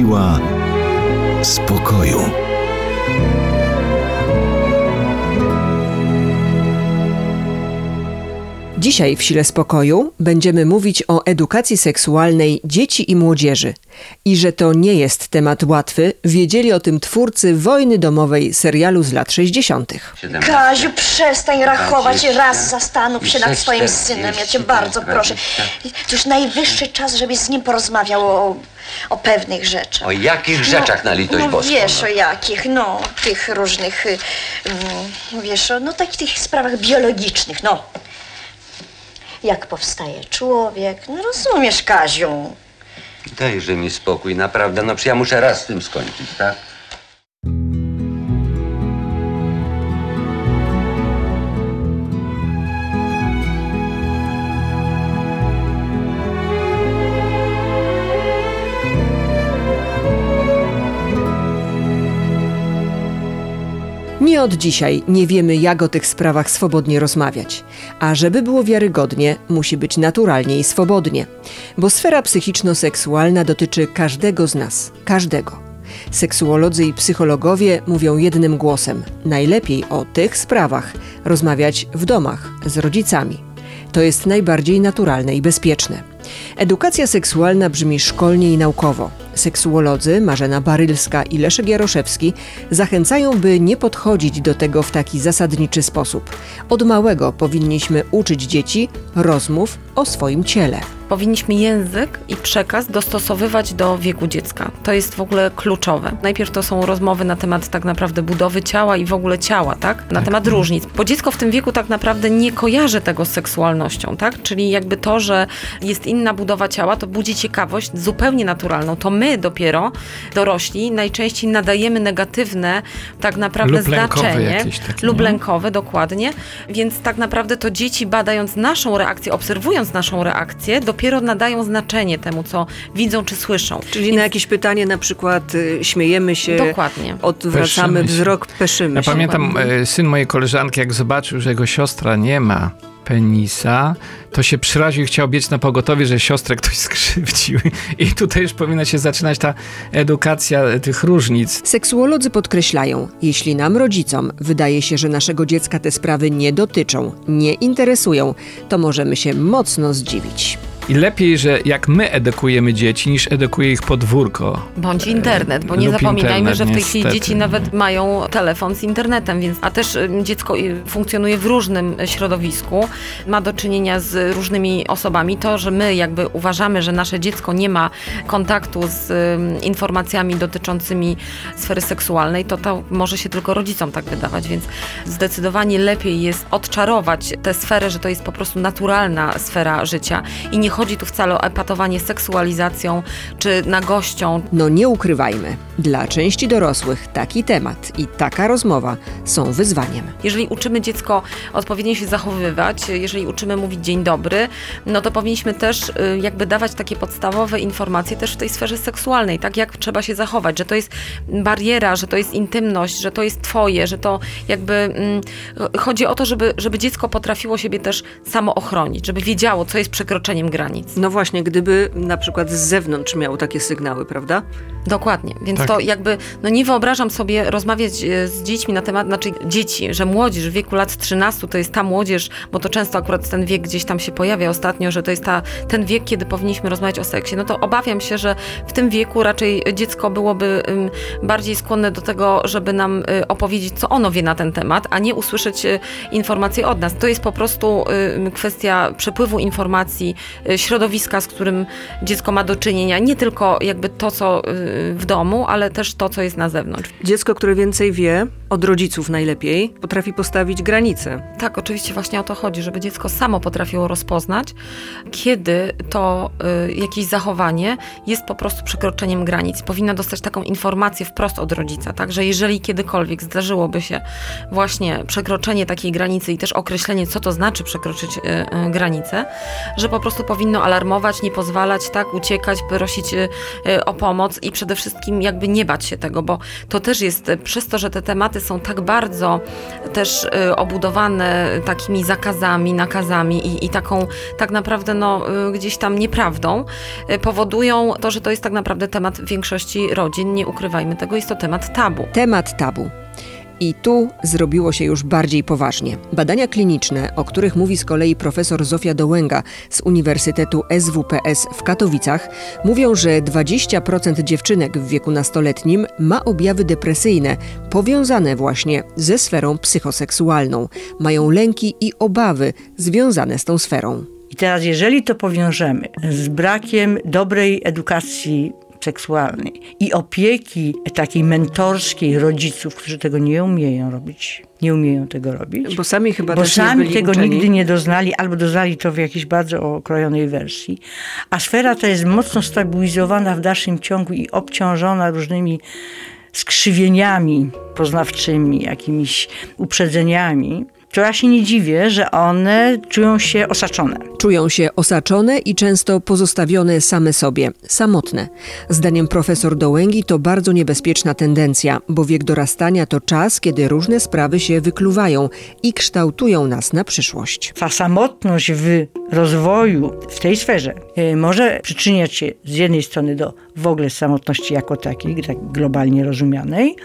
Siła spokoju. Dzisiaj w Sile Spokoju będziemy mówić o edukacji seksualnej dzieci i młodzieży. I że to nie jest temat łatwy, wiedzieli o tym twórcy wojny domowej serialu z lat 60. Kaziu, przestań rachować Dwadzieścia, raz zastanów się nad swoim synem, ja cię bardzo proszę. To już najwyższy czas, żebyś z nim porozmawiał o, o pewnych rzeczach. O jakich rzeczach na litość no, boską? wiesz o jakich, no, tych różnych, y, mm, wiesz, o, no takich tych sprawach biologicznych, no. Jak powstaje człowiek, no rozumiesz, Kaziu. Dajże mi spokój, naprawdę. No przecież ja muszę raz z tym skończyć, tak? Nie od dzisiaj nie wiemy, jak o tych sprawach swobodnie rozmawiać. A żeby było wiarygodnie, musi być naturalnie i swobodnie. Bo sfera psychiczno-seksualna dotyczy każdego z nas. Każdego. Seksuolodzy i psychologowie mówią jednym głosem: najlepiej o tych sprawach rozmawiać w domach z rodzicami. To jest najbardziej naturalne i bezpieczne. Edukacja seksualna brzmi szkolnie i naukowo. Seksuolodzy Marzena Barylska i Leszek Jaroszewski zachęcają, by nie podchodzić do tego w taki zasadniczy sposób. Od małego powinniśmy uczyć dzieci rozmów o swoim ciele. Powinniśmy język i przekaz dostosowywać do wieku dziecka. To jest w ogóle kluczowe. Najpierw to są rozmowy na temat tak naprawdę budowy ciała i w ogóle ciała, tak? Na temat różnic. Bo dziecko w tym wieku tak naprawdę nie kojarzy tego z seksualnością, tak? Czyli jakby to, że jest inna budowa ciała, to budzi ciekawość zupełnie naturalną. To my dopiero, dorośli, najczęściej nadajemy negatywne tak naprawdę Lub znaczenie. jakieś takie, lub no. lękowe, dokładnie. Więc tak naprawdę to dzieci badając naszą reakcję, obserwując naszą reakcję, dopiero nadają znaczenie temu, co widzą czy słyszą. Czyli na jakieś pytanie na przykład y, śmiejemy się, Dokładnie. odwracamy Peszymy się. wzrok, peszymy Ja się. pamiętam, e, syn mojej koleżanki, jak zobaczył, że jego siostra nie ma penisa, to się przyraził i chciał biec na pogotowie, że siostrę ktoś skrzywdził. I tutaj już powinna się zaczynać ta edukacja tych różnic. Seksuolodzy podkreślają, jeśli nam rodzicom wydaje się, że naszego dziecka te sprawy nie dotyczą, nie interesują, to możemy się mocno zdziwić. I lepiej, że jak my edukujemy dzieci, niż edukuje ich podwórko. Bądź internet, bo nie zapominajmy, internet, że w tej chwili dzieci nawet mają telefon z internetem, więc a też y, dziecko y, funkcjonuje w różnym środowisku, ma do czynienia z różnymi osobami. To, że my jakby uważamy, że nasze dziecko nie ma kontaktu z y, informacjami dotyczącymi sfery seksualnej, to to może się tylko rodzicom tak wydawać, więc zdecydowanie lepiej jest odczarować tę sferę, że to jest po prostu naturalna sfera życia i nie chodzi tu wcale o epatowanie seksualizacją czy nagością, No nie ukrywajmy, dla części dorosłych taki temat i taka rozmowa są wyzwaniem. Jeżeli uczymy dziecko odpowiednio się zachowywać, jeżeli uczymy mówić dzień dobry, no to powinniśmy też y, jakby dawać takie podstawowe informacje też w tej sferze seksualnej, tak jak trzeba się zachować, że to jest bariera, że to jest intymność, że to jest twoje, że to jakby mm, chodzi o to, żeby, żeby dziecko potrafiło siebie też samo ochronić, żeby wiedziało, co jest przekroczeniem granic. No właśnie, gdyby na przykład z zewnątrz miał takie sygnały, prawda? Dokładnie, więc Tak. to jakby, no nie wyobrażam sobie rozmawiać e, z dziećmi na temat, znaczy dzieci, że młodzież w wieku lat 13 to jest ta młodzież, bo to często akurat ten wiek gdzieś tam się pojawia ostatnio, że to jest ta, ten wiek, kiedy powinniśmy rozmawiać o seksie. No to obawiam się, że w tym wieku raczej dziecko byłoby bardziej skłonne do tego, żeby nam y, opowiedzieć, co ono wie na ten temat, a nie usłyszeć y, informacje od nas. To jest po prostu kwestia przepływu informacji środowiska, z którym dziecko ma do czynienia. Nie tylko jakby to, co y, w domu, ale też to, co jest na zewnątrz. Dziecko, które więcej wie, od rodziców najlepiej, potrafi postawić granice. Tak, oczywiście właśnie o to chodzi, żeby dziecko samo potrafiło rozpoznać, kiedy to y, jakieś zachowanie jest po prostu przekroczeniem granic. Powinno dostać taką informację wprost od rodzica, tak, że jeżeli kiedykolwiek zdarzyłoby się właśnie przekroczenie takiej granicy i też określenie, co to znaczy przekroczyć y, y, granicę, że po prostu powinno alarmować, nie pozwalać, tak, uciekać, prosić y, y, o pomoc i przede wszystkim jakby nie bać się tego, bo to też jest y, przez to, że te tematy są tak bardzo też obudowane takimi zakazami, nakazami i, i taką tak naprawdę no, gdzieś tam nieprawdą, powodują to, że to jest tak naprawdę temat większości rodzin. Nie ukrywajmy tego, jest to temat tabu. Temat tabu. I tu zrobiło się już bardziej poważnie. Badania kliniczne, o których mówi z kolei profesor Zofia Dołęga z Uniwersytetu SWPS w Katowicach, mówią, że 20% dziewczynek w wieku nastoletnim ma objawy depresyjne powiązane właśnie ze sferą psychoseksualną. Mają lęki i obawy związane z tą sferą. I teraz, jeżeli to powiążemy z brakiem dobrej edukacji seksualnej i opieki takiej mentorskiej rodziców, którzy tego nie umieją robić, nie umieją tego robić. Bo sami chyba Bo sami tego uczeni. nigdy nie doznali, albo doznali to w jakiejś bardzo okrojonej wersji. A sfera ta jest mocno stabilizowana w dalszym ciągu i obciążona różnymi skrzywieniami poznawczymi, jakimiś uprzedzeniami, to ja się nie dziwię, że one czują się osaczone. Czują się osaczone i często pozostawione same sobie, samotne. Zdaniem profesor Dołęgi to bardzo niebezpieczna tendencja, bo wiek dorastania to czas, kiedy różne sprawy się wykluwają i kształtują nas na przyszłość. Ta samotność w rozwoju w tej sferze y, może przyczyniać się z jednej strony do w ogóle samotności jako takiej, tak globalnie rozumianej,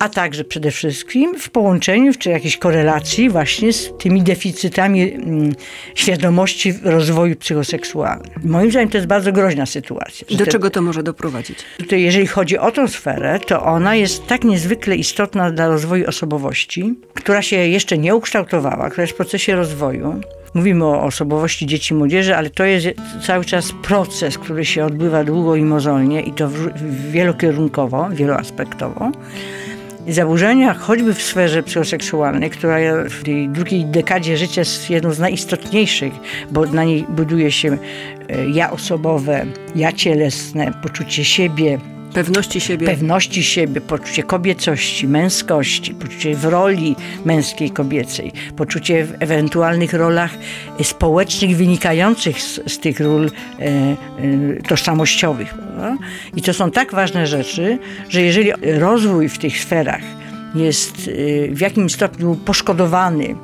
a także przede wszystkim w połączeniu czy jakiejś korelacji właśnie z tymi deficytami mm, świadomości rozwoju psychoseksualnego. Moim zdaniem to jest bardzo groźna sytuacja. Do te- czego to może doprowadzić? Tutaj, jeżeli chodzi o tą sferę, to ona jest tak niezwykle istotna dla rozwoju osobowości, która się jeszcze nie ukształtowała, która jest w procesie rozwoju. Mówimy o osobowości dzieci i młodzieży, ale to jest cały czas proces, który się odbywa długo i mozolnie i to wielokierunkowo, wieloaspektowo. Zaburzenia, choćby w sferze psychoseksualnej, która w tej drugiej dekadzie życia jest jedną z najistotniejszych, bo na niej buduje się e, ja osobowe, ja cielesne, poczucie siebie, Pewności siebie. pewności siebie, poczucie kobiecości, męskości, poczucie w roli męskiej, kobiecej, poczucie w ewentualnych rolach społecznych wynikających z, z tych ról e, e, tożsamościowych. Prawda? I to są tak ważne rzeczy, że jeżeli rozwój w tych sferach jest e, w jakimś stopniu poszkodowany,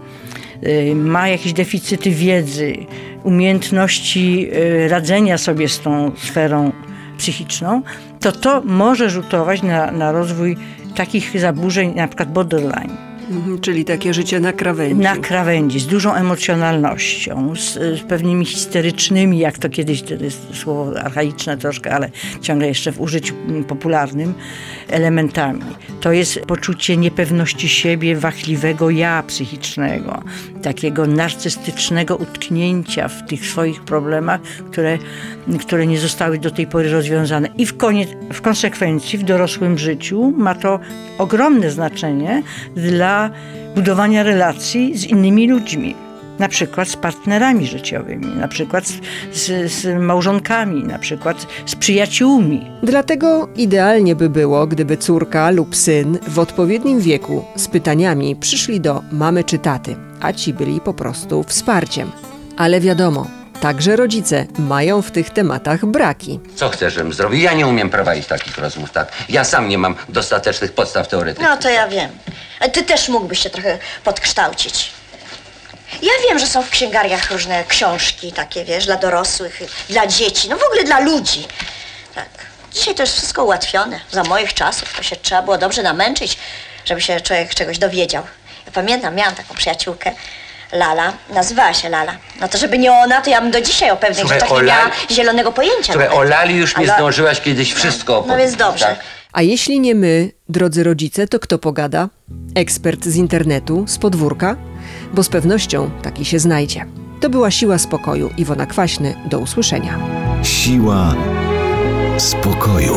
e, ma jakieś deficyty wiedzy, umiejętności e, radzenia sobie z tą sferą psychiczną, to to może rzutować na, na rozwój takich zaburzeń, na przykład borderline. Mhm, czyli takie życie na krawędzi. Na krawędzi, z dużą emocjonalnością, z, z pewnymi histerycznymi, jak to kiedyś, to jest słowo archaiczne troszkę, ale ciągle jeszcze w użyciu popularnym, elementami. To jest poczucie niepewności siebie, wachliwego ja psychicznego, takiego narcystycznego utknięcia w tych swoich problemach, które, które nie zostały do tej pory rozwiązane. I w, koniec, w konsekwencji w dorosłym życiu ma to ogromne znaczenie dla budowania relacji z innymi ludźmi. Na przykład z partnerami życiowymi, na przykład z, z, małżonkami, na przykład z przyjaciółmi. Dlatego idealnie by było, gdyby córka lub syn w odpowiednim wieku z pytaniami przyszli do mamy czy taty, a ci byli po prostu wsparciem. Ale wiadomo, także rodzice mają w tych tematach braki. Co chcesz, żebym zrobił? Ja nie umiem prowadzić takich rozmów, tak? Ja sam nie mam dostatecznych podstaw teoretycznych. No to ja wiem. A Ty też mógłbyś się trochę podkształcić. Ja wiem, że są w księgariach różne książki takie, wiesz, dla dorosłych, dla dzieci, no w ogóle dla ludzi. Tak. Dzisiaj to jest wszystko ułatwione. Za moich czasów to się trzeba było dobrze namęczyć, żeby się człowiek czegoś dowiedział. Ja pamiętam, miałam taką przyjaciółkę, Lala, nazywała się Lala. No to żeby nie ona, to ja bym do dzisiaj o pewnych Słuchaj, rzeczach nie miała Lali- zielonego pojęcia. Słuchaj, nawet. o Lali już mi Ale- zdążyłaś kiedyś wszystko No opowiedzieć. więc dobrze. tak? A jeśli nie my, drodzy rodzice, to kto pogada? Ekspert z internetu, z podwórka? Bo z pewnością taki się znajdzie. To była Siła Spokoju. Iwona Kwaśny. Do usłyszenia. Siła spokoju.